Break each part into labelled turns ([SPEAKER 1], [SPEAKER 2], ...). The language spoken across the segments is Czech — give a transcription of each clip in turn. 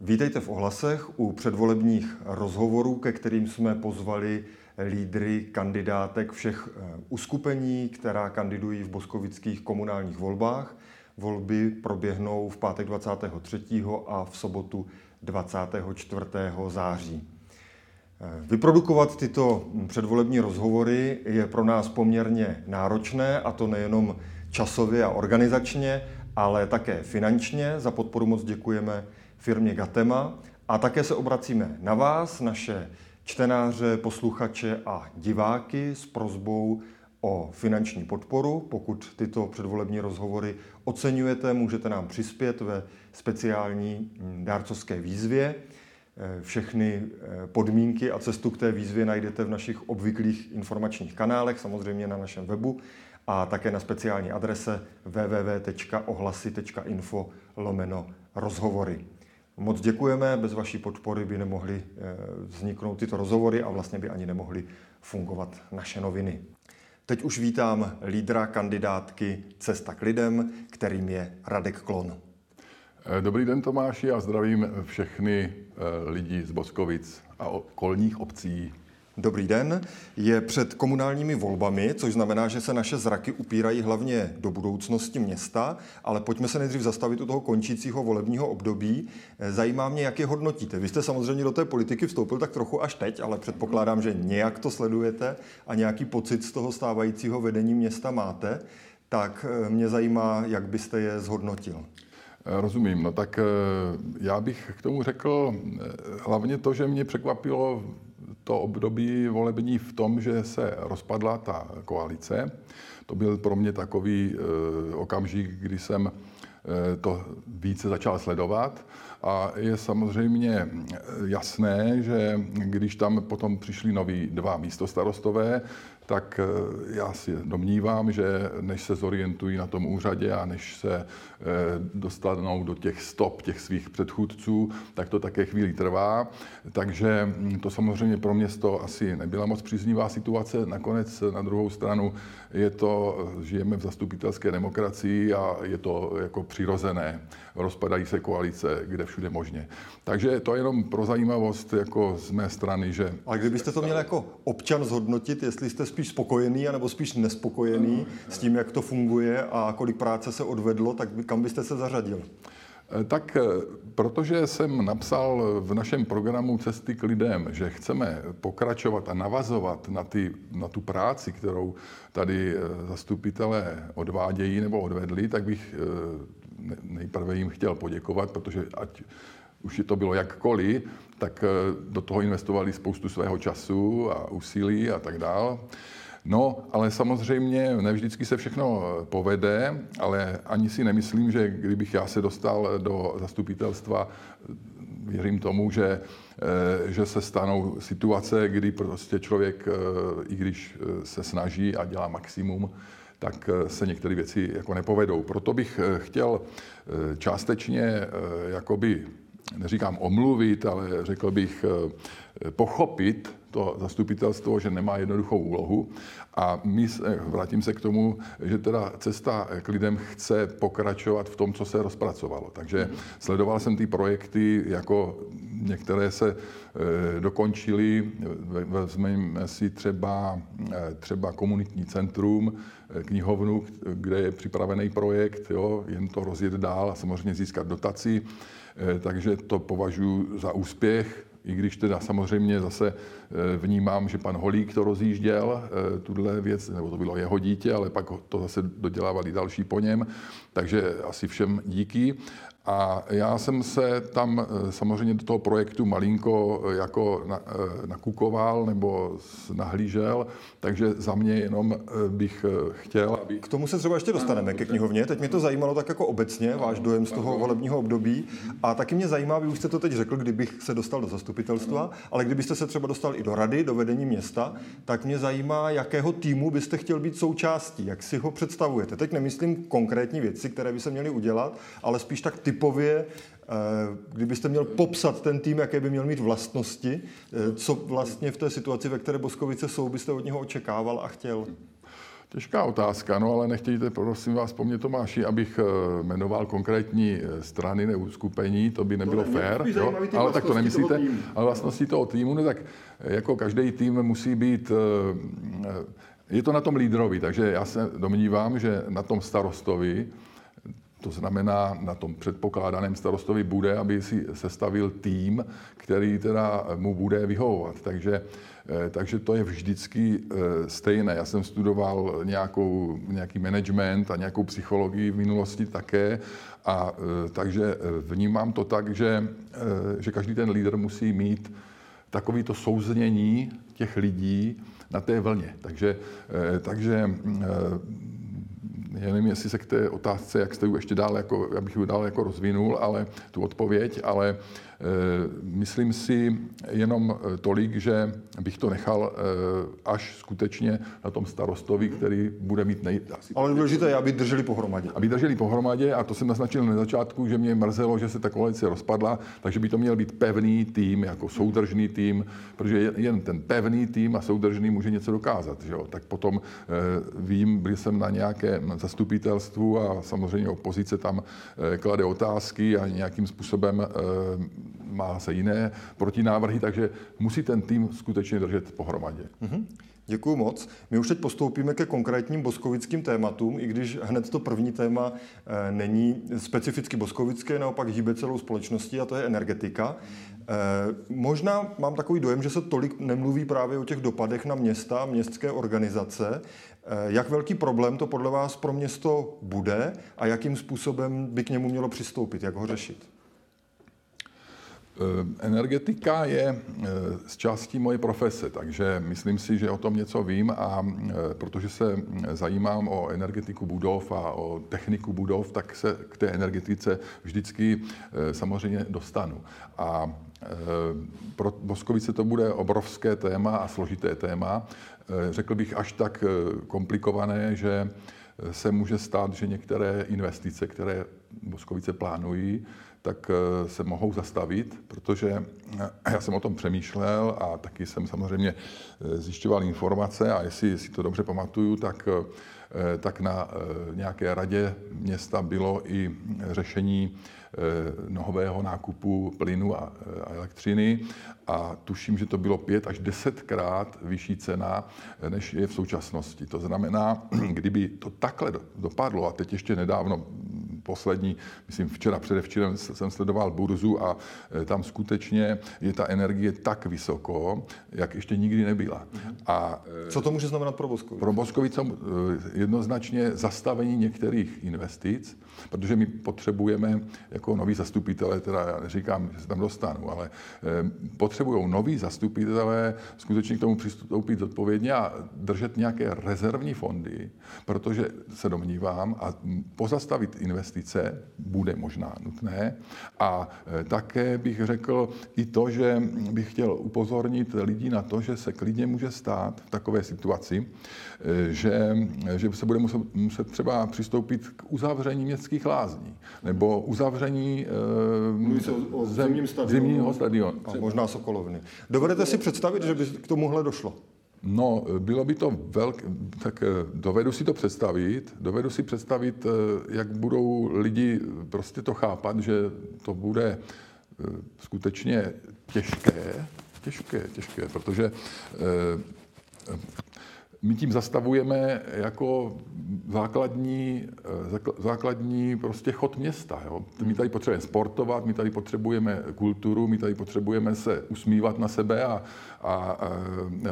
[SPEAKER 1] Vítejte v ohlasech u předvolebních rozhovorů, ke kterým jsme pozvali lídry kandidátek všech eh, uskupení, která kandidují v boskovických komunálních volbách. Volby proběhnou v pátek 23. a v sobotu 24. září. Eh, vyprodukovat tyto předvolební rozhovory je pro nás poměrně náročné, a to nejenom časově a organizačně, ale také finančně. Za podporu moc děkujeme firmě Gatema a také se obracíme na vás, naše čtenáře, posluchače a diváky s prozbou o finanční podporu. Pokud tyto předvolební rozhovory oceňujete, můžete nám přispět ve speciální hm, dárcovské výzvě. Eh, všechny eh, podmínky a cestu k té výzvě najdete v našich obvyklých informačních kanálech, samozřejmě na našem webu a také na speciální adrese www.ohlasy.info lomeno rozhovory. Moc děkujeme, bez vaší podpory by nemohly eh, vzniknout tyto rozhovory a vlastně by ani nemohly fungovat naše noviny. Teď už vítám lídra kandidátky Cesta k lidem, kterým je Radek Klon.
[SPEAKER 2] Eh, dobrý den Tomáši a zdravím všechny eh, lidi z Boskovic a okolních obcí.
[SPEAKER 1] Dobrý den. Je před komunálními volbami, což znamená, že se naše zraky upírají hlavně do budoucnosti města, ale pojďme se nejdřív zastavit u toho končícího volebního období. Zajímá mě, jak je hodnotíte. Vy jste samozřejmě do té politiky vstoupil tak trochu až teď, ale předpokládám, že nějak to sledujete a nějaký pocit z toho stávajícího vedení města máte. Tak eh, mě zajímá, jak byste je zhodnotil.
[SPEAKER 2] Rozumím. No tak eh, já bych k tomu řekl eh, hlavně to, že mě překvapilo to období volební v tom, že se rozpadla ta koalice. To byl pro mě takový e, okamžik, kdy jsem e, to více začal sledovat. A je samozřejmě jasné, že když tam potom přišli noví dva místostarostové, tak eh, já si domnívám, že než se zorientují na tom úřadě a než se eh, dostanou do těch stop těch svých předchůdců, tak to také chvíli trvá. Takže hm, to samozřejmě pro město asi nebyla moc příznivá situace. Nakonec na druhou stranu je to, žijeme v zastupitelské demokracii a je to jako přirozené. Rozpadají se koalice, kde všude možně. Takže to je jenom pro zajímavost jako z mé strany, že...
[SPEAKER 1] A kdybyste to měl jako občan zhodnotit, jestli jste spíš spokojený, anebo spíš nespokojený s tím, jak to funguje a kolik práce se odvedlo, tak kam byste se zařadil?
[SPEAKER 2] Eh, tak eh, protože jsem napsal v našem programu Cesty k lidem, že chceme pokračovat a navazovat na, ty, na tu práci, kterou tady eh, zastupitelé odvádějí nebo odvedli, tak bych nejprve jim chtěl poděkovat, protože ať už je to bylo jakkoliv, tak do toho investovali spoustu svého času a úsilí a tak dále. No, ale samozřejmě ne vždycky se všechno povede, ale ani si nemyslím, že kdybych já se dostal do zastupitelstva, věřím tomu, že, eh, že se stanou situace, kdy prostě člověk, eh, i když eh, se snaží a dělá maximum, tak se některé věci jako nepovedou. Proto bych chtěl částečně jakoby neříkám omluvit, ale řekl bych pochopit to zastupitelstvo, že nemá jednoduchou úlohu. A my, vrátím se k tomu, že teda cesta k lidem chce pokračovat v tom, co se rozpracovalo. Takže sledoval jsem ty projekty, jako některé se e, dokončily. Vezmeme si třeba, e, třeba komunitní centrum, e, knihovnu, kde je připravený projekt, jo, jen to rozjet dál a samozřejmě získat dotaci. Takže to považuji za úspěch i když teda samozřejmě zase vnímám, že pan Holík to rozjížděl, eh, tuhle věc, nebo to bylo jeho dítě, ale pak to zase dodělávali další po něm, takže asi všem díky. A já jsem se tam eh, samozřejmě do toho projektu malinko eh, jako eh, nakukoval nebo nahlížel, takže za mě jenom bych chtěl,
[SPEAKER 1] aby... K tomu se třeba ještě dostaneme, ke knihovně. Teď mě to zajímalo tak jako obecně, váš dojem z toho volebního období. A taky mě zajímá, vy už jste to teď řekl, kdybych se dostal do zastupitelstva, ale kdybyste se třeba dostal i do rady, do vedení města, tak mě zajímá, jakého týmu byste chtěl být součástí, jak si ho představujete. Teď nemyslím konkrétní věci, které by se měly udělat, ale spíš tak typ typově, eh, kdybyste měl popsat ten tým, jaké by měl mít vlastnosti, eh, co vlastně v té situaci, ve které Boskovice jsou, byste od něho očekával a chtěl?
[SPEAKER 2] Těžká otázka, no ale nechtějte, prosím vás, po mně Tomáši, abych eh, jmenoval konkrétní eh, strany nebo skupení, to by nebylo
[SPEAKER 1] to
[SPEAKER 2] fér, jo? ale tak to nemyslíte, ale vlastnosti toho týmu, no tak jako každý tým musí být, je to na tom lídrovi, takže já se domnívám, že na tom starostovi, to znamená, na tom předpokládaném starostovi bude, aby si sestavil tým, který teda mu bude vyhovovat. Takže, eh, takže to je vždycky eh, stejné. Já jsem studoval nějakou, nějaký management a nějakou psychologii v minulosti také, a eh, takže vnímám to tak, že, že každý ten lídr musí mít takovýto souznění těch lidí na té vlně. Takže, takže já nevím, jestli se k té otázce, jak jste ji ještě dál, jako, abych ji dál jako rozvinul, ale tu odpověď, ale myslím si jenom eh, tolik, že bych to nechal eh, až skutečně na tom starostovi, který bude mít nej...
[SPEAKER 1] Ale důležité je, aby drželi pohromadě.
[SPEAKER 2] Aby drželi pohromadě a to jsem naznačil na začátku, že mě mrzelo, že se ta koalice rozpadla, takže by to měl být pevný tým, jako soudržný tým, protože jen ten pevný tým a soudržný může něco dokázat. Že jo? Tak potom vím, byl jsem na nějakém zastupitelstvu a samozřejmě opozice tam klade otázky a nějakým způsobem má se jiné protinávrhy, takže musí ten tým skutečně držet pohromadě. Mm-hmm.
[SPEAKER 1] Děkuji moc. My už teď postoupíme ke konkrétním boskovickým tématům, i když hned to první téma e, není specificky boskovické, naopak hýbe celou společností a to je energetika. E, možná mám takový dojem, že se tolik nemluví právě o těch dopadech na města, městské organizace. E, jak velký problém to podle vás pro město bude a jakým způsobem by k němu mělo přistoupit, jak ho řešit?
[SPEAKER 2] Eh, energetika je eh, z části moje profese, takže myslím si, že o tom něco vím a eh, protože se zajímám o energetiku budov a o techniku budov, tak se k té energetice vždycky samozřejmě dostanu. A pro Boskovice to bude obrovské téma a složité téma. Řekl bych až tak komplikované, že se může stát, že některé investice, které Boskovice plánují, tak eh, se mohou zastavit, protože eh, já jsem o tom přemýšlel a taky jsem samozřejmě eh, zjišťoval informace a jestli si to dobře pamatuju, tak, tak na nějaké radě města bylo i řešení nového nákupu plynu a elektřiny a tuším, že to bylo pět až desetkrát vyšší cena, než je v současnosti. To znamená, kdyby to takhle dopadlo, a teď ještě nedávno poslední, myslím včera, předevčírem jsem sledoval burzu a e, tam skutečně je ta energie tak vysoko, jak ještě nikdy nebyla.
[SPEAKER 1] A, e, Co to může znamenat pro Boskovice?
[SPEAKER 2] Pro Boskovice e, jednoznačně zastavení některých investic, protože my potřebujeme jako noví zastupitelé, teda já neříkám, že se tam dostanu, ale potřebují noví zastupitelé skutečně k tomu přistoupit zodpovědně a držet nějaké rezervní fondy, protože se domnívám a pozastavit investice investice bude možná nutné. A e, také bych řekl i to, že bych chtěl upozornit lidi na to, že se klidně může stát v takové situaci, e, že, že se bude muset, muset třeba přistoupit k uzavření městských lázní nebo uzavření
[SPEAKER 1] e, o, o zem, stadionu, zimního stadionu. A možná Sokolovny. Dovedete si představit, že by k tomuhle došlo?
[SPEAKER 2] No, bylo by to velké, tak eh, dovedu si to představit, dovedu si představit, eh, jak budou lidi prostě to chápat, že to bude eh, skutečně těžké, těžké, těžké, protože my tím zastavujeme jako základní, eh, základní prostě chod města. Jo. My tady potřebujeme sportovat, my tady potřebujeme kulturu, my tady potřebujeme se usmívat na sebe a, a, a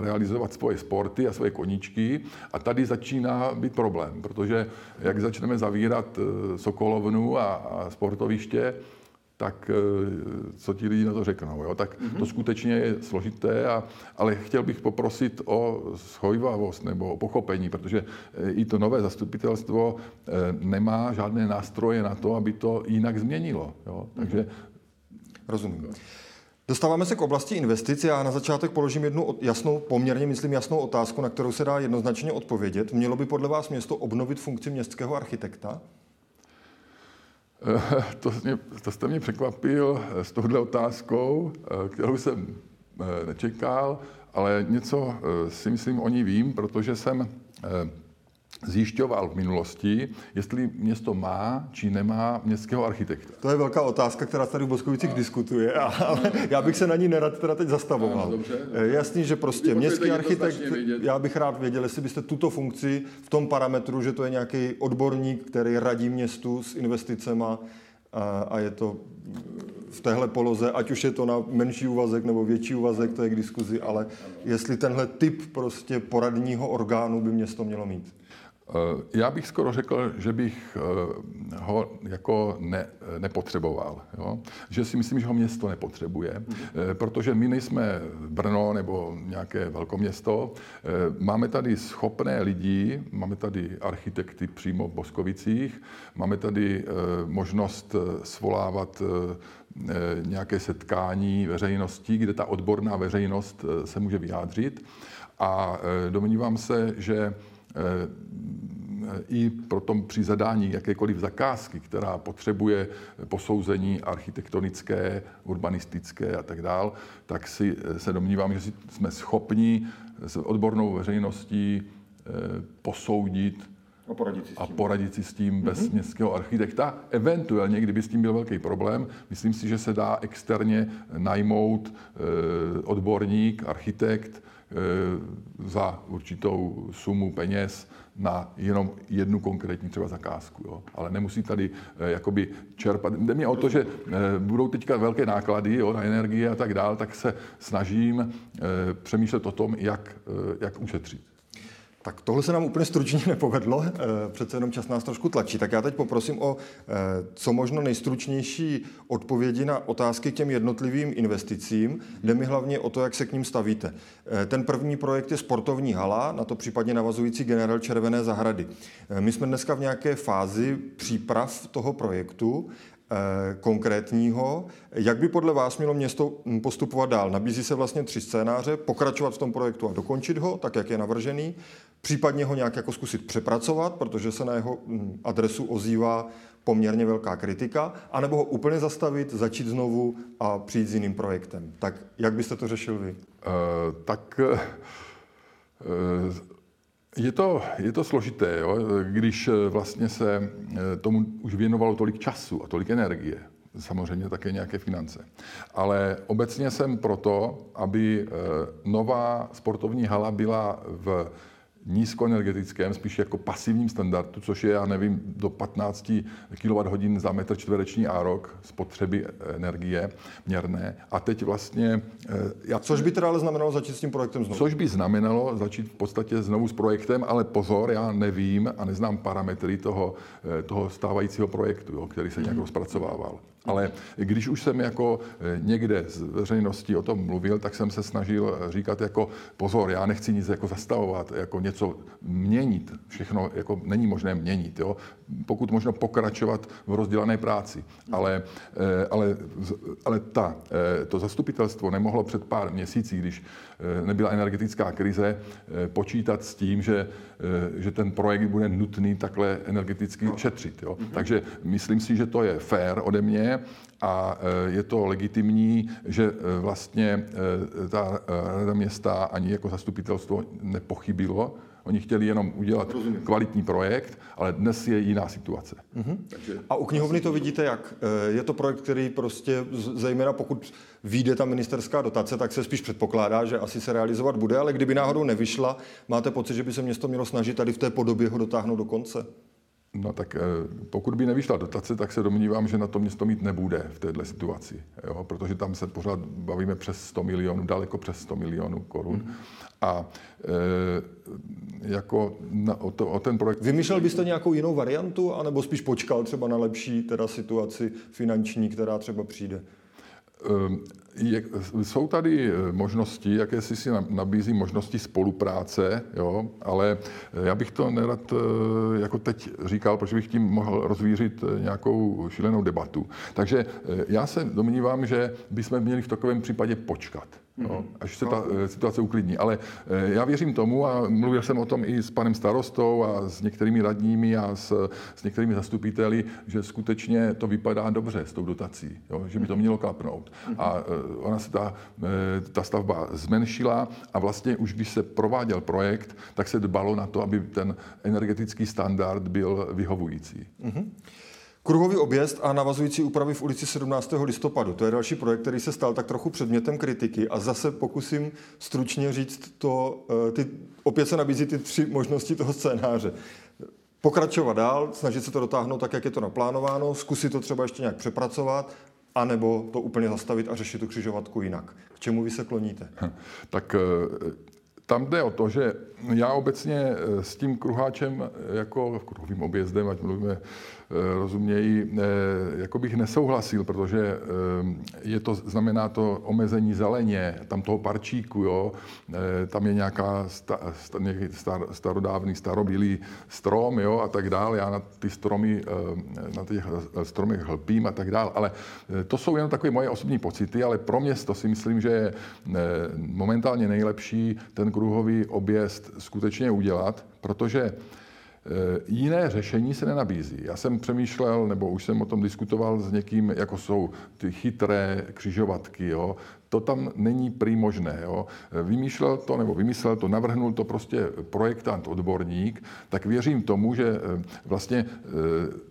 [SPEAKER 2] realizovat svoje sporty a svoje koníčky. A tady začíná být problém, protože jak začneme zavírat eh, Sokolovnu a, a sportoviště, tak eh, co ti lidi na to řeknou. Jo? Tak mm-hmm. to skutečně je složité, a, ale chtěl bych poprosit o schojvavost nebo o pochopení, protože eh, i to nové zastupitelstvo eh, nemá žádné nástroje na to, aby to jinak změnilo. Jo? Takže... Mm-hmm.
[SPEAKER 1] Rozumím. Dostáváme se k oblasti investic. Já na začátek položím jednu jasnou, poměrně myslím jasnou otázku, na kterou se dá jednoznačně odpovědět. Mělo by podle vás město obnovit funkci městského architekta?
[SPEAKER 2] To, mě, to jste mě překvapil s touhle otázkou, eh, kterou jsem eh, nečekal, ale něco eh, si myslím o ní vím, protože jsem zjišťoval v minulosti, jestli město má či nemá městského architekta.
[SPEAKER 1] To je velká otázka, která tady v Boskovicích a... diskutuje, ale já bych se na ní nerad teda teď zastavoval. Ano, dobře, dobře. Jasný, že prostě městský architekt, já bych rád věděl, jestli byste tuto funkci v tom parametru, že to je nějaký odborník, který radí městu s investicema a, a je to v téhle poloze, ať už je to na menší úvazek nebo větší úvazek, to je k diskuzi, ale jestli tenhle typ prostě poradního orgánu by město mělo mít.
[SPEAKER 2] Eh, já bych skoro řekl, že bych eh, ho jako ne, nepotřeboval. Jo? Že si myslím, že ho město nepotřebuje, mm-hmm. protože my nejsme Brno nebo nějaké velkoměsto. Máme tady schopné lidi, máme tady architekty přímo v Boskovicích, máme tady možnost svolávat nějaké setkání veřejností, kde ta odborná veřejnost se může vyjádřit. A domnívám se, že Eh, i tom při zadání jakékoliv zakázky, která potřebuje posouzení architektonické, urbanistické a tak dál, tak si eh, se domnívám, že jsme schopni s odbornou veřejností eh, posoudit
[SPEAKER 1] a poradit si s tím,
[SPEAKER 2] a poradit si s tím bez mm-hmm. městského architekta. Eventuálně, kdyby s tím byl velký problém, myslím si, že se dá externě najmout odborník, architekt, Eh, za určitou sumu peněz na jenom jednu konkrétní třeba zakázku. Jo. Ale nemusí tady eh, jakoby čerpat. Jde mi o to, že eh, budou teďka velké náklady jo, na energie a tak dál, tak se snažím přemýšlet o tom, jak, jak ušetřit.
[SPEAKER 1] Tak tohle se nám úplně stručně nepovedlo, eh, přece jenom čas nás trošku tlačí. Tak já teď poprosím o eh, co možno nejstručnější odpovědi na otázky k těm jednotlivým investicím. Jde mi hlavně o to, jak se k ním stavíte. Eh, ten první projekt je sportovní hala, na to případně navazující generál Červené zahrady. My jsme dneska v nějaké fázi příprav toho projektu konkrétního. Jak by podle vás mělo město hm, postupovat dál? Nabízí se vlastně tři scénáře, pokračovat v tom projektu a dokončit ho, tak jak je navržený, případně ho nějak jako zkusit přepracovat, protože se na jeho mm, adresu ozývá poměrně velká kritika, anebo ho úplně zastavit, začít znovu a přijít s jiným projektem. Tak jak byste to řešil vy? Uh,
[SPEAKER 2] tak uh, je, to, je to složité, jo? když vlastně se tomu už věnovalo tolik času a tolik energie samozřejmě také nějaké finance. Ale obecně jsem proto, aby nová sportovní hala byla v nízkoenergetickém, spíš jako pasivním standardu, což je, já nevím, do 15 kWh za metr čtvereční a rok spotřeby energie měrné. A teď vlastně...
[SPEAKER 1] Eh, já, což by teda ale znamenalo začít s tím projektem znovu?
[SPEAKER 2] Což by znamenalo začít v podstatě znovu s projektem, ale pozor, já nevím a neznám parametry toho, eh, toho stávajícího projektu, jo, který se nějak rozpracovával. Ale když už jsem jako eh, někde z veřejnosti o tom mluvil, tak jsem se snažil říkat jako pozor, já nechci nic jako zastavovat, jako něco měnit. Všechno jako není možné měnit. Jo? Pokud možno pokračovat v rozdělané práci. Ale, eh, ale, ale ta, eh, to zastupitelstvo nemohlo před pár měsíci, když nebyla energetická krize, počítat s tím, že, že ten projekt bude nutný takhle energeticky šetřit. Jo? Takže myslím si, že to je fér ode mě a e, je to legitimní, že e, vlastně e, ta rada města ani jako zastupitelstvo nepochybilo. Oni chtěli jenom udělat Rozumím. kvalitní projekt, ale dnes je jiná situace.
[SPEAKER 1] Uh-huh. Takže... A u knihovny to vidíte jak? Je to projekt, který prostě, zejména pokud vyjde ta ministerská dotace, tak se spíš předpokládá, že asi se realizovat bude, ale kdyby náhodou nevyšla, máte pocit, že by se město mělo snažit tady v té podobě ho dotáhnout do konce?
[SPEAKER 2] No tak eh, pokud by nevyšla dotace, tak se domnívám, že na to město mít nebude v této situaci, jo? protože tam se pořád bavíme přes 100 milionů, daleko přes 100 milionů korun. Mm. A e, jako na, o, to, o ten projekt...
[SPEAKER 1] Vymýšlel byste nějakou jinou variantu, anebo spíš počkal třeba na lepší teda situaci finanční, která třeba přijde?
[SPEAKER 2] Ehm, je, jsou tady eh, možnosti, jaké si si nabízí možnosti spolupráce, jo, ale eh, já bych to nerad eh, jako teď říkal, protože bych tím mohl rozvířit nějakou šílenou debatu. Takže já se domnívám, že bychom měli v takovém případě počkat. No, mhm. až se ta situace uklidní. Ale já věřím tomu a mluvil jsem o tom i s panem starostou a s některými radními a s, s některými zastupiteli, že skutečně to vypadá dobře s tou dotací, jo, že by to mělo klapnout. A ona se ta, ta stavba zmenšila a vlastně už když se prováděl projekt, tak se dbalo na to, aby ten energetický standard byl vyhovující. Mm-hmm.
[SPEAKER 1] Kruhový objezd a navazující úpravy v ulici 17. listopadu. To je další projekt, který se stal tak trochu předmětem kritiky a zase pokusím stručně říct to, eh, ty, opět se nabízí ty tři možnosti toho scénáře. Pokračovat dál, snažit se to dotáhnout tak, jak je to naplánováno, zkusit to třeba ještě nějak přepracovat, anebo to úplně zastavit a řešit tu křižovatku jinak. K čemu vy se kloníte?
[SPEAKER 2] Tak eh, tam jde o to, že já obecně eh, s tím kruháčem, jako kruhovým objezdem, ať mluvíme Eh, rozumějí, eh, jako bych nesouhlasil, protože eh, je to, znamená to omezení zeleně, tam toho parčíku, jo, tam je nějaká sta, star, starodávný, starobylý strom, jo, a tak dále. Já na ty stromy, na těch stromech hlpím a tak dále, ale to jsou jenom takové moje osobní pocity, ale pro město si myslím, že je momentálně nejlepší ten kruhový objezd skutečně udělat, protože Eh, jiné řešení se nenabízí. Já jsem přemýšlel, nebo už jsem o tom diskutoval s někým, jako jsou ty chytré křižovatky, jo. To tam není prý možné. Jo. Eh, vymýšlel to, nebo vymyslel to, navrhnul to prostě projektant, odborník, tak věřím tomu, že eh, vlastně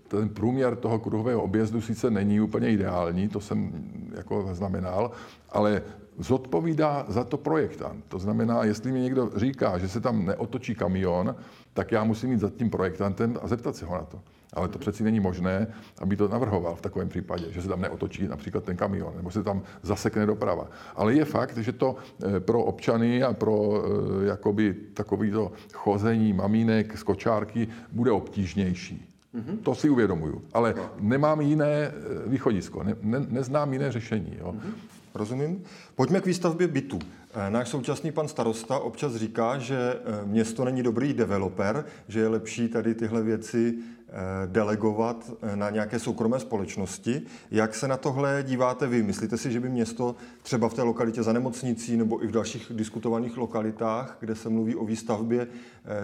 [SPEAKER 2] ten průměr toho kruhového objezdu sice není úplně ideální, to jsem jako znamenal, ale zodpovídá za to projektant. To znamená, jestli mi někdo říká, že se tam neotočí kamion, tak já musím jít za tím projektantem a zeptat se ho na to. Ale to přeci není možné, aby to navrhoval v takovém případě, že se tam neotočí například ten kamion, nebo se tam zasekne doprava. Ale je fakt, že to eh, pro občany a pro eh, jakoby takovýto chození mamínek z kočárky bude obtížnější. Mm-hmm. To si uvědomuju. Ale no. nemám jiné eh, východisko, ne, ne, neznám jiné řešení. Jo. Mm-hmm.
[SPEAKER 1] Rozumím. Pojďme k výstavbě bytů. Eh, náš současný pan starosta občas říká, že eh, město není dobrý developer, že je lepší tady tyhle věci eh, delegovat na nějaké soukromé společnosti. Jak se na tohle díváte vy? Myslíte si, že by město třeba v té lokalitě za nemocnicí nebo i v dalších diskutovaných lokalitách, kde se mluví o výstavbě,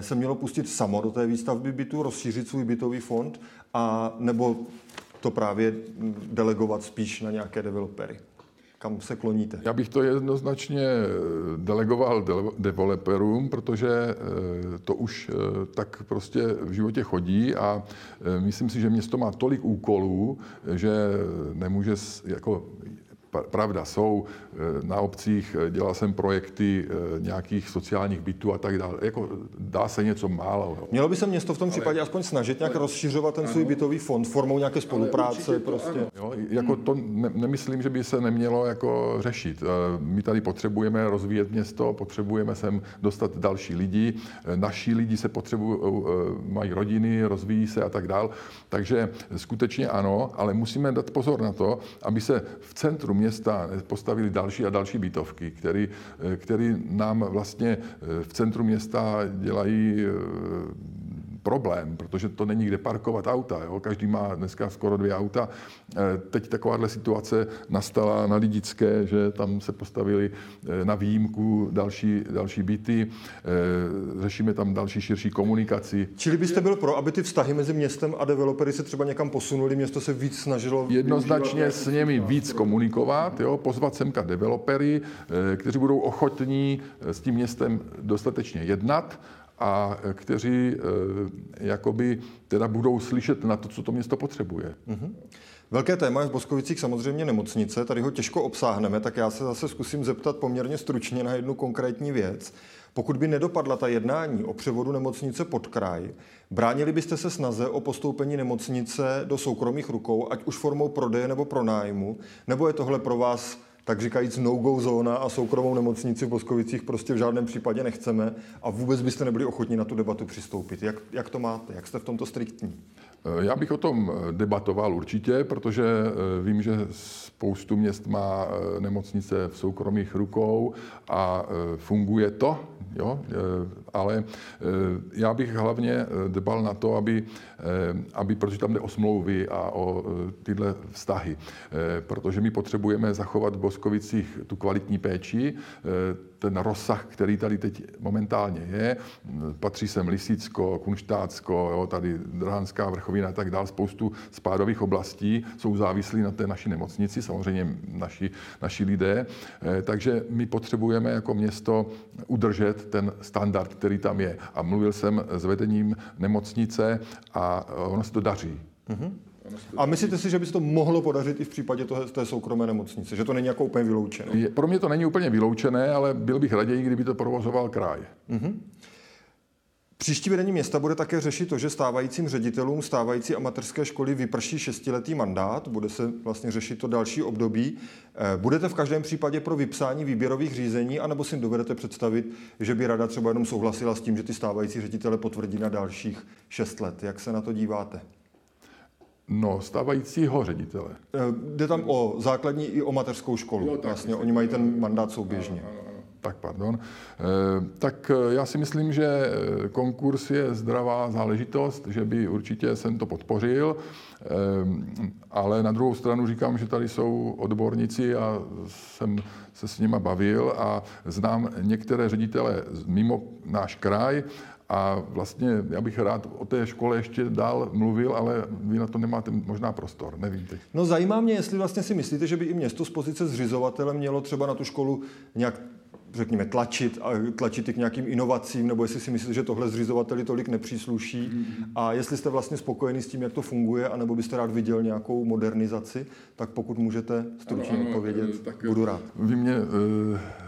[SPEAKER 1] se mělo pustit samo do té výstavby bytu, rozšířit svůj bytový fond a nebo to právě hm, delegovat spíš na nějaké developery? Kam se kloníte?
[SPEAKER 2] Já bych to jednoznačně delegoval developerům, protože eh, to už eh, tak prostě v životě chodí a eh, myslím si, že město má tolik úkolů, že nemůže jako pravda, jsou eh, na obcích, eh, dělal jsem projekty eh, nějakých sociálních bytů a tak dále. Jako dá se něco málo.
[SPEAKER 1] Mělo by se město v tom případě ale, aspoň snažit nějak ale, rozšiřovat ten svůj bytový fond formou nějaké spolupráce prostě.
[SPEAKER 2] To, jo, jako to ne, nemyslím, že by se nemělo jako řešit. My tady potřebujeme rozvíjet město, potřebujeme sem dostat další lidi, naši lidi se potřebují, mají rodiny, rozvíjí se a tak dále. Takže skutečně ano, ale musíme dát pozor na to, aby se v centru města postavili další a další bytovky, který, který nám vlastně v centru města dělají problém, protože to není kde parkovat auta. Jo? Každý má dneska skoro dvě auta. Eh, teď takováhle situace nastala na Lidické, že tam se postavili eh, na výjimku další, další byty, eh, řešíme tam další širší komunikaci.
[SPEAKER 1] Čili byste byl pro, aby ty vztahy mezi městem a developery se třeba někam posunuli, město se víc snažilo...
[SPEAKER 2] Jednoznačně s nimi víc komunikovat, jo? pozvat semka developery, kteří budou ochotní s tím městem dostatečně jednat, a kteří eh, jakoby teda budou slyšet na to, co to město potřebuje. Mm-hmm.
[SPEAKER 1] Velké téma je v Boskovicích samozřejmě nemocnice, tady ho těžko obsáhneme, tak já se zase zkusím zeptat poměrně stručně na jednu konkrétní věc. Pokud by nedopadla ta jednání o převodu nemocnice pod kraj, bránili byste se snaze o postoupení nemocnice do soukromých rukou, ať už formou prodeje nebo pronájmu, nebo je tohle pro vás tak říkajíc no-go zóna a soukromou nemocnici v Boskovicích prostě v žádném případě nechceme a vůbec byste nebyli ochotní na tu debatu přistoupit. Jak, jak to máte? Jak jste v tomto striktní?
[SPEAKER 2] Eh, já bych o tom eh, debatoval určitě, protože eh, vím, že spoustu měst má nemocnice v soukromých rukou a funguje to, jo? ale já bych hlavně dbal na to, aby, aby, protože tam jde o smlouvy a o tyhle vztahy, protože my potřebujeme zachovat v Boskovicích tu kvalitní péči, ten rozsah, který tady teď momentálně je. Patří sem Lisicko, Kunštácko, jo, tady Drahanská vrchovina a tak dále, spoustu spádových oblastí jsou závislí na té naší nemocnici, samozřejmě naši, naši lidé. Eh, takže my potřebujeme jako město udržet ten standard, který tam je. A mluvil jsem s vedením nemocnice a ono se to daří. Mm-hmm.
[SPEAKER 1] A myslíte si, že by se to mohlo podařit i v případě toho, té soukromé nemocnice? Že to není jako úplně vyloučené?
[SPEAKER 2] Je, pro mě to není úplně vyloučené, ale byl bych raději, kdyby to provozoval kraj. Mm-hmm.
[SPEAKER 1] Příští vedení města bude také řešit to, že stávajícím ředitelům stávající amatérské školy vyprší šestiletý mandát, bude se vlastně řešit to další období. Eh, budete v každém případě pro vypsání výběrových řízení, anebo si dovedete představit, že by rada třeba jenom souhlasila s tím, že ty stávající ředitele potvrdí na dalších šest let. Jak se na to díváte?
[SPEAKER 2] No, stávajícího ředitele.
[SPEAKER 1] Eh, jde tam o základní i o mateřskou školu. Jo, tak, vlastně, oni mají ten mandát souběžně. Ano, ano,
[SPEAKER 2] tak pardon. Eh, tak eh, já si myslím, že konkurs je zdravá záležitost, že by určitě jsem to podpořil, ale na druhou stranu říkám, že tady jsou odborníci a jsem se s nima bavil a znám některé ředitele mimo náš kraj a vlastně já bych rád o té škole ještě dál mluvil, ale vy na to nemáte možná prostor, nevím teď.
[SPEAKER 1] No zajímá mě, jestli vlastně si myslíte, že by i město z pozice zřizovatele mělo třeba na tu školu nějak řekněme, tlačit, a tlačit i k nějakým inovacím, nebo jestli si myslíte, že tohle zřizovateli tolik nepřísluší mm-hmm. a jestli jste vlastně spokojený s tím, jak to funguje, anebo byste rád viděl nějakou modernizaci, tak pokud můžete stručně ano, ano, odpovědět, eh, tak budu rád.
[SPEAKER 2] Vy mě uh,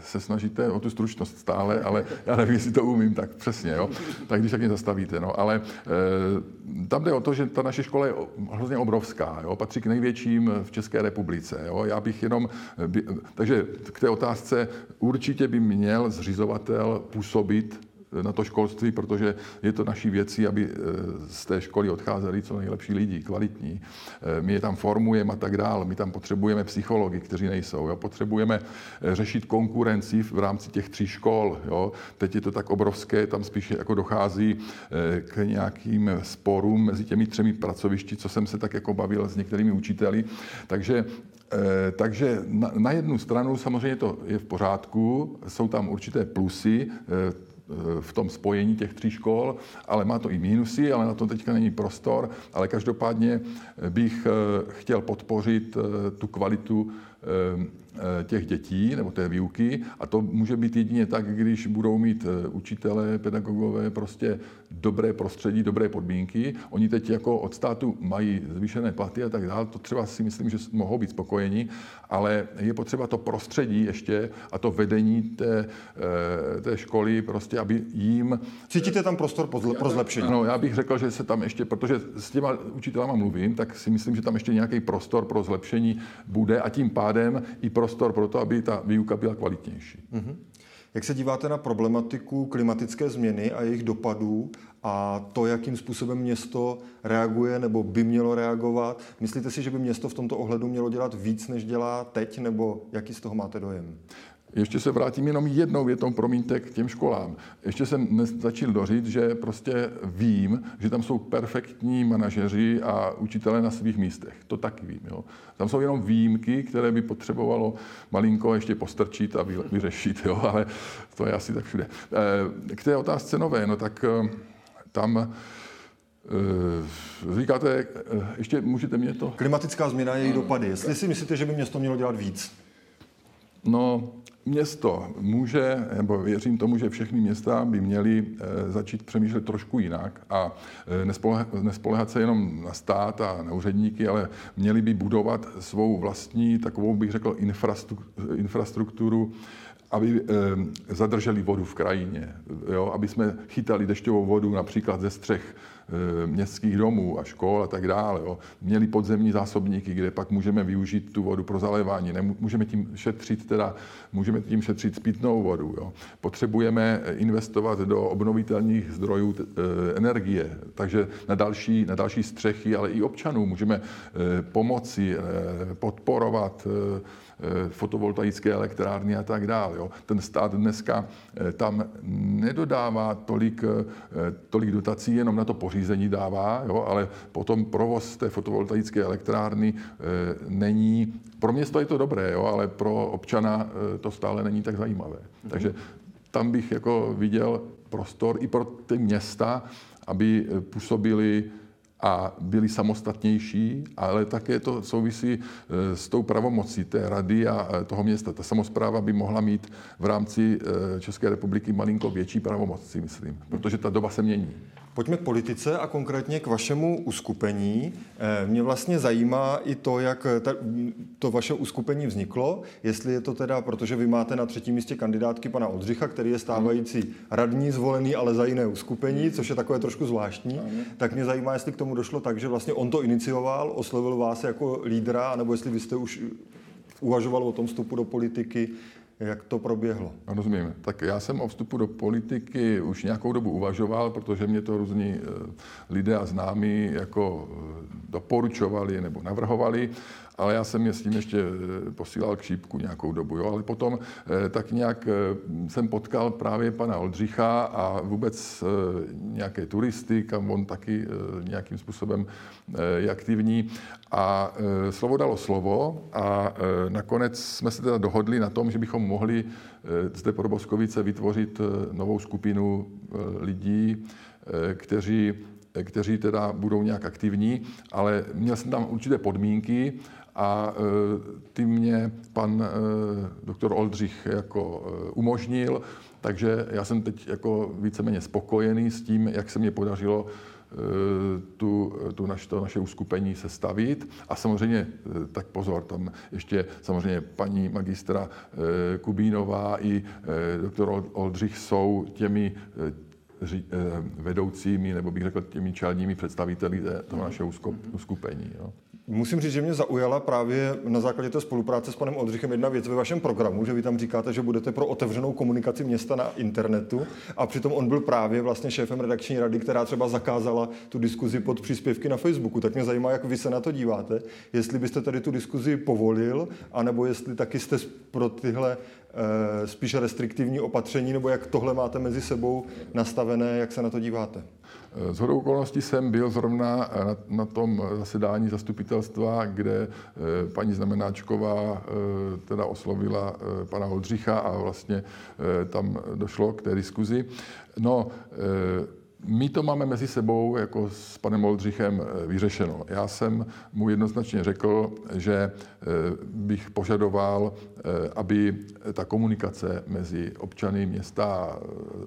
[SPEAKER 2] se snažíte o tu stručnost stále, ale já nevím, jestli to umím tak přesně, jo? tak když tak mě zastavíte. No. Ale uh, tam jde o to, že ta naše škola je hrozně obrovská, jo? patří k největším v České republice. Jo? Já bych jenom, by, takže k té otázce určitě by měl zřizovatel působit na to školství, protože je to naší věcí, aby eh, z té školy odcházeli co nejlepší lidi, kvalitní. Eh, my je tam formujeme a tak dále. My tam potřebujeme psychologi, kteří nejsou. Jo? Potřebujeme eh, řešit konkurenci v rámci těch tří škol. Jo? Teď je to tak obrovské, tam spíše jako dochází k nějakým sporům mezi těmi třemi pracovišti, co jsem se tak jako bavil s některými učiteli. Takže takže na, na jednu stranu samozřejmě to je v pořádku, jsou tam určité plusy, v tom spojení těch tří škol, ale má to i mínusy, ale na to teďka není prostor. Ale každopádně bych eh, chtěl podpořit eh, tu kvalitu těch dětí nebo té výuky a to může být jedině tak, když budou mít eh, učitelé, pedagogové prostě dobré prostředí, dobré podmínky. Oni teď jako od státu mají zvýšené platy a tak dále, to třeba si myslím, že mohou být spokojeni, ale je potřeba to prostředí ještě a to vedení té, eh, té školy prostě, aby jim...
[SPEAKER 1] Cítíte tam prostor pro zlepšení?
[SPEAKER 2] Ano, já bych řekl, že se tam ještě, protože s těma učitelama mluvím, tak si myslím, že tam ještě nějaký prostor pro zlepšení bude a tím pádem i pro prostor pro to, aby ta výuka byla kvalitnější. Mm-hmm.
[SPEAKER 1] Jak se díváte na problematiku klimatické změny a jejich dopadů a to, jakým způsobem město reaguje nebo by mělo reagovat? Myslíte si, že by město v tomto ohledu mělo dělat víc, než dělá teď, nebo jaký z toho máte dojem?
[SPEAKER 2] Ještě se vrátím jenom jednou větou, promiňte, k těm školám. Ještě jsem nestačil dořít, že prostě vím, že tam jsou perfektní manažeři a učitelé na svých místech. To taky vím. Jo. Tam jsou jenom výjimky, které by potřebovalo malinko ještě postrčit a vyřešit, jo. ale to je asi tak všude. Eh, k té otázce nové, no tak eh, tam eh, Říkáte, ještě můžete mě to...
[SPEAKER 1] Klimatická změna její dopady. Jestli si myslíte, že by město mělo dělat víc?
[SPEAKER 2] No, Město může, nebo věřím tomu, že všechny města by měly eh, začít přemýšlet trošku jinak a eh, nespolehat se jenom na stát a na úředníky, ale měli by budovat svou vlastní, takovou bych řekl, infrastrukturu, aby eh, zadrželi vodu v krajině, jo? aby jsme chytali dešťovou vodu například ze střech Eh, městských domů a škol a tak dále. Jo. Měli podzemní zásobníky, kde pak můžeme využít tu vodu pro zalévání. Můžeme tím šetřit, teda, můžeme tím šetřit pitnou vodu. Jo. Potřebujeme investovat do obnovitelných zdrojů eh, energie, takže na další, na další střechy, ale i občanů můžeme eh, pomoci, podporovat Eh, fotovoltaické elektrárny a tak dále. Jo. Ten stát dneska eh, tam nedodává tolik, eh, tolik dotací, jenom na to pořízení dává, jo, ale potom provoz té fotovoltaické elektrárny není, pro město je to dobré, jo, ale pro občana to stále není tak zajímavé. Mm-hmm. Takže tam bych jako viděl prostor i pro ty města, aby působili a byli samostatnější, ale také to souvisí e, s tou pravomocí té rady a e, toho města. Ta samozpráva by mohla mít v rámci e, České republiky malinko větší pravomoc, si myslím, protože ta doba se mění.
[SPEAKER 1] Pojďme k politice a konkrétně k vašemu uskupení. Eh, mě vlastně zajímá i to, jak to vaše uskupení vzniklo, jestli je to teda, protože vy máte na třetím místě kandidátky pana Oldřicha, který je stávající radní zvolený, ale za jiné uskupení, což je takové trošku zvláštní, tak mě zajímá, jestli k tomu došlo tak, že vlastně on to inicioval, oslovil vás jako lídra, nebo jestli vy jste už uvažoval o tom vstupu do politiky, jak to proběhlo?
[SPEAKER 2] Rozumím. Tak já jsem o vstupu do politiky už nějakou dobu uvažoval, protože mě to různí eh, lidé a známí jako eh, doporučovali nebo navrhovali ale já jsem je s tím ještě eh, posílal k šípku nějakou dobu. Jo? Ale potom tak nějak jsem potkal právě pana Oldřicha a vůbec nějaké turisty, kam on taky nějakým způsobem je aktivní. A slovo dalo slovo a nakonec jsme se teda dohodli na tom, že bychom mohli zde pro Boskovice vytvořit novou skupinu lidí, kteří kteří teda budou nějak aktivní, ale měl jsem tam určité podmínky a ty mě pan doktor Oldřich jako umožnil, takže já jsem teď jako víceméně spokojený s tím, jak se mě podařilo tu, tu naš, to naše uskupení sestavit. A samozřejmě, tak pozor, tam ještě samozřejmě paní magistra Kubínová i doktor Oldřich jsou těmi vedoucími, nebo bych řekl těmi čelními představiteli toho našeho uskupení. Jo.
[SPEAKER 1] Musím říct, že mě zaujala právě na základě té spolupráce s panem Oldřichem jedna věc ve vašem programu, že vy tam říkáte, že budete pro otevřenou komunikaci města na internetu a přitom on byl právě vlastně šéfem redakční rady, která třeba zakázala tu diskuzi pod příspěvky na Facebooku. Tak mě zajímá, jak vy se na to díváte, jestli byste tady tu diskuzi povolil, anebo jestli taky jste pro tyhle e, spíše restriktivní opatření, nebo jak tohle máte mezi sebou nastavené, jak se na to díváte?
[SPEAKER 2] Z hodou okolností jsem byl zrovna na, na tom zasedání zastupitelstva, kde eh, paní Znamenáčková eh, teda oslovila eh, pana Oldřicha a vlastně tam došlo k té diskuzi. No, my to máme mezi sebou jako s panem Oldřichem eh, vyřešeno. Já jsem mu jednoznačně řekl, že eh, bych požadoval, eh, aby ta komunikace mezi občany města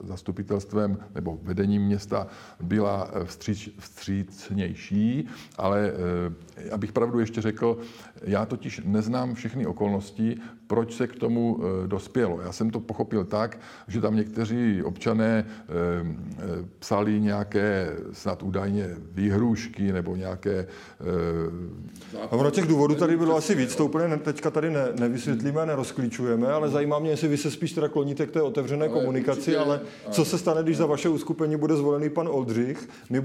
[SPEAKER 2] zastupitelstvem nebo vedením města byla vstříc, vstřícnější, ale abych pravdu ještě řekl, já totiž neznám všechny okolnosti, proč se k tomu dospělo. Já jsem to pochopil tak, že tam někteří občané psali psali nějaké snad údajně výhrušky nebo nějaké...
[SPEAKER 1] A ono těch důvodů tady bylo asi víc, to úplně teďka tady ne, nevysvětlíme, nerozklíčujeme, ale zajímá mě, jestli vy se spíš teda kloníte k té otevřené ale komunikaci, určitě, ale co se stane, když za vaše uskupení bude zvolený pan Oldřich? My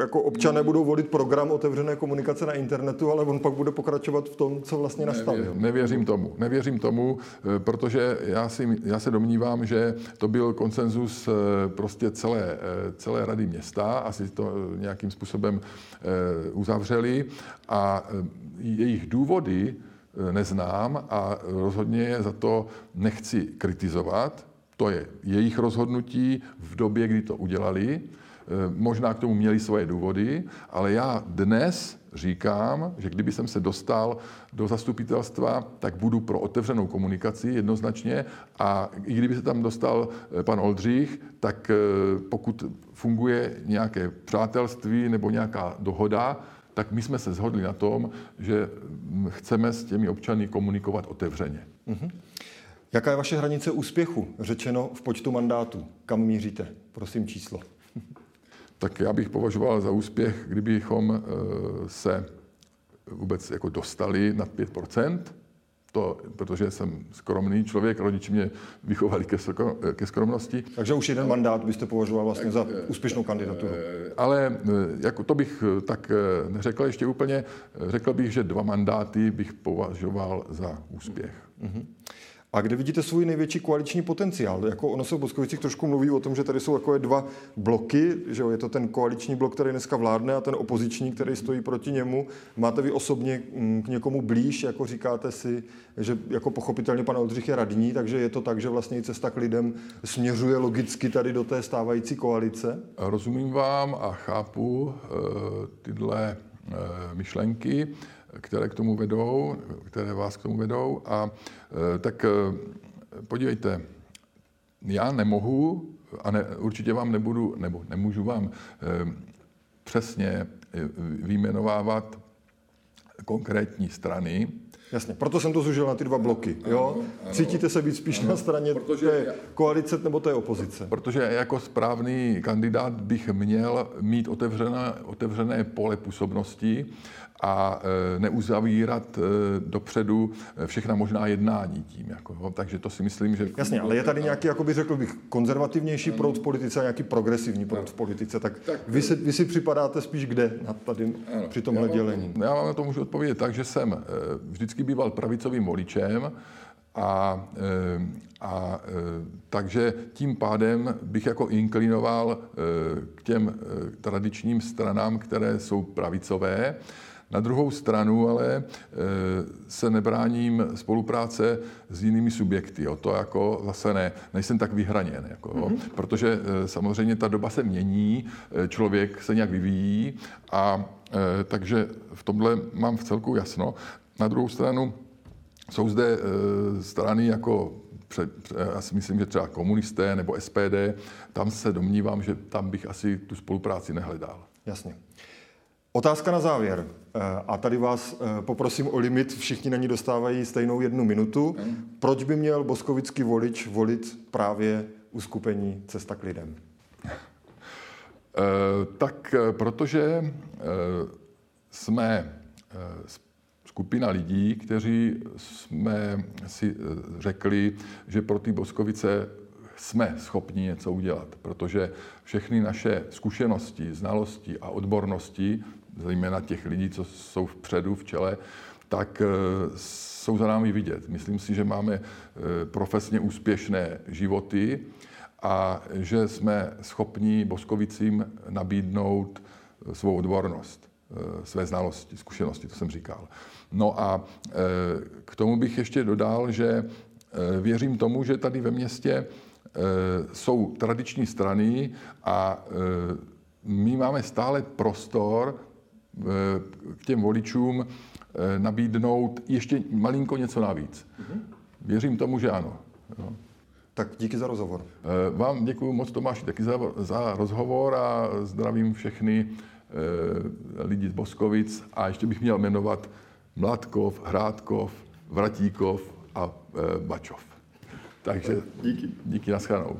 [SPEAKER 1] jako občané budou volit program otevřené komunikace na internetu, ale on pak bude pokračovat v tom, co vlastně nastavil.
[SPEAKER 2] Nevěřím, nevěřím tomu. Nevěřím tomu, eh, protože já, si, já se domnívám, že to byl konsenzus eh, prostě celé, celé celé rady města, asi to eh, nějakým způsobem eh, uzavřeli a eh, jejich důvody neznám a rozhodně je za to nechci kritizovat. To je jejich rozhodnutí v době, kdy to udělali. Možná k tomu měli svoje důvody, ale já dnes říkám, že kdyby jsem se dostal do zastupitelstva, tak budu pro otevřenou komunikaci jednoznačně a i kdyby se tam dostal eh, pan Oldřich, tak eh, pokud funguje nějaké přátelství nebo nějaká dohoda, tak my jsme se shodli na tom, že hm, chceme s těmi občany komunikovat otevřeně. Mm-hmm.
[SPEAKER 1] Jaká je vaše hranice úspěchu, řečeno v počtu mandátů? Kam míříte? Prosím číslo
[SPEAKER 2] tak já bych považoval za úspěch, kdybychom eh, se vůbec jako dostali nad 5 to, protože jsem skromný člověk, rodiči mě vychovali ke, ke skromnosti.
[SPEAKER 1] Takže už jeden mandát byste považoval vlastně za eh, úspěšnou kandidaturu.
[SPEAKER 2] Eh, ale jako to bych tak neřekl ještě úplně. Řekl bych, že dva mandáty bych považoval za úspěch. Mm-hmm.
[SPEAKER 1] A kde vidíte svůj největší koaliční potenciál? Jako ono se v Boskovicích trošku mluví o tom, že tady jsou jako dva bloky, že je to ten koaliční blok, který dneska vládne a ten opoziční, který stojí proti němu. Máte vy osobně mm, k někomu blíž, jako říkáte si, že jako pochopitelně pan Oldřich je radní, takže je to tak, že vlastně cesta k lidem směřuje logicky tady do té stávající koalice?
[SPEAKER 2] Rozumím vám a chápu uh, tyhle uh, myšlenky které k tomu vedou, které vás k tomu vedou. A e, tak e, podívejte, já nemohu a ne, určitě vám nebudu, nebo nemůžu vám e, přesně vyjmenovávat konkrétní strany,
[SPEAKER 1] Jasně, proto jsem to zužil na ty dva bloky. Jo? Ano, ano, Cítíte se být spíš ano, na straně protože, té koalice nebo té opozice?
[SPEAKER 2] Protože jako správný kandidát bych měl mít otevřené, otevřené pole působnosti a e, neuzavírat e, dopředu všechna možná jednání tím. Jako, takže to si myslím, že...
[SPEAKER 1] Jasně, ale je tady nějaký, jako bych řekl bych, konzervativnější ano. proud v politice a nějaký progresivní proud v politice. Tak, tak vy, si, vy si připadáte spíš kde na tady, ano, při tomhle já dělení?
[SPEAKER 2] Já vám na to můžu odpovědět tak, že jsem e, vždycky býval pravicovým voličem, a, a takže tím pádem bych jako inklinoval k těm tradičním stranám, které jsou pravicové. Na druhou stranu ale e, se nebráním spolupráce s jinými subjekty. Jo. To jako zase ne, nejsem tak vyhraněn. Jako, mm-hmm. Protože e, samozřejmě ta doba se mění, e, člověk se nějak vyvíjí a takže v tomhle mám v celku jasno. Na druhou stranu jsou zde strany jako já si myslím, že třeba komunisté nebo SPD, tam se domnívám, že tam bych asi tu spolupráci nehledal.
[SPEAKER 1] Jasně. Otázka na závěr. Eh, a tady vás eh, poprosím o limit, všichni na ní dostávají stejnou jednu minutu. Proč by měl boskovický volič volit právě uskupení Cesta k lidem?
[SPEAKER 2] Eh, tak protože jsme skupina lidí, kteří jsme si řekli, že pro ty Boskovice jsme schopni něco udělat, protože všechny naše zkušenosti, znalosti a odbornosti zejména těch lidí, co jsou vpředu, v čele, tak eh, jsou za námi vidět. Myslím si, že máme eh, profesně úspěšné životy a že jsme schopni Boskovicím nabídnout eh, svou odbornost, své znalosti, zkušenosti, to jsem říkal. No a k tomu bych ještě dodal, že věřím tomu, že tady ve městě jsou tradiční strany a my máme stále prostor k těm voličům eh, nabídnout ještě malinko něco navíc. Věřím tomu, že ano. Jo.
[SPEAKER 1] Tak díky za rozhovor.
[SPEAKER 2] Eh, vám děkuji moc, Tomáši, taky za, za rozhovor a zdravím všechny eh, lidi z Boskovic a ještě bych měl jmenovat Mladkov, Hrádkov, Vratíkov a Bačov. Takže díky, díky naschranou.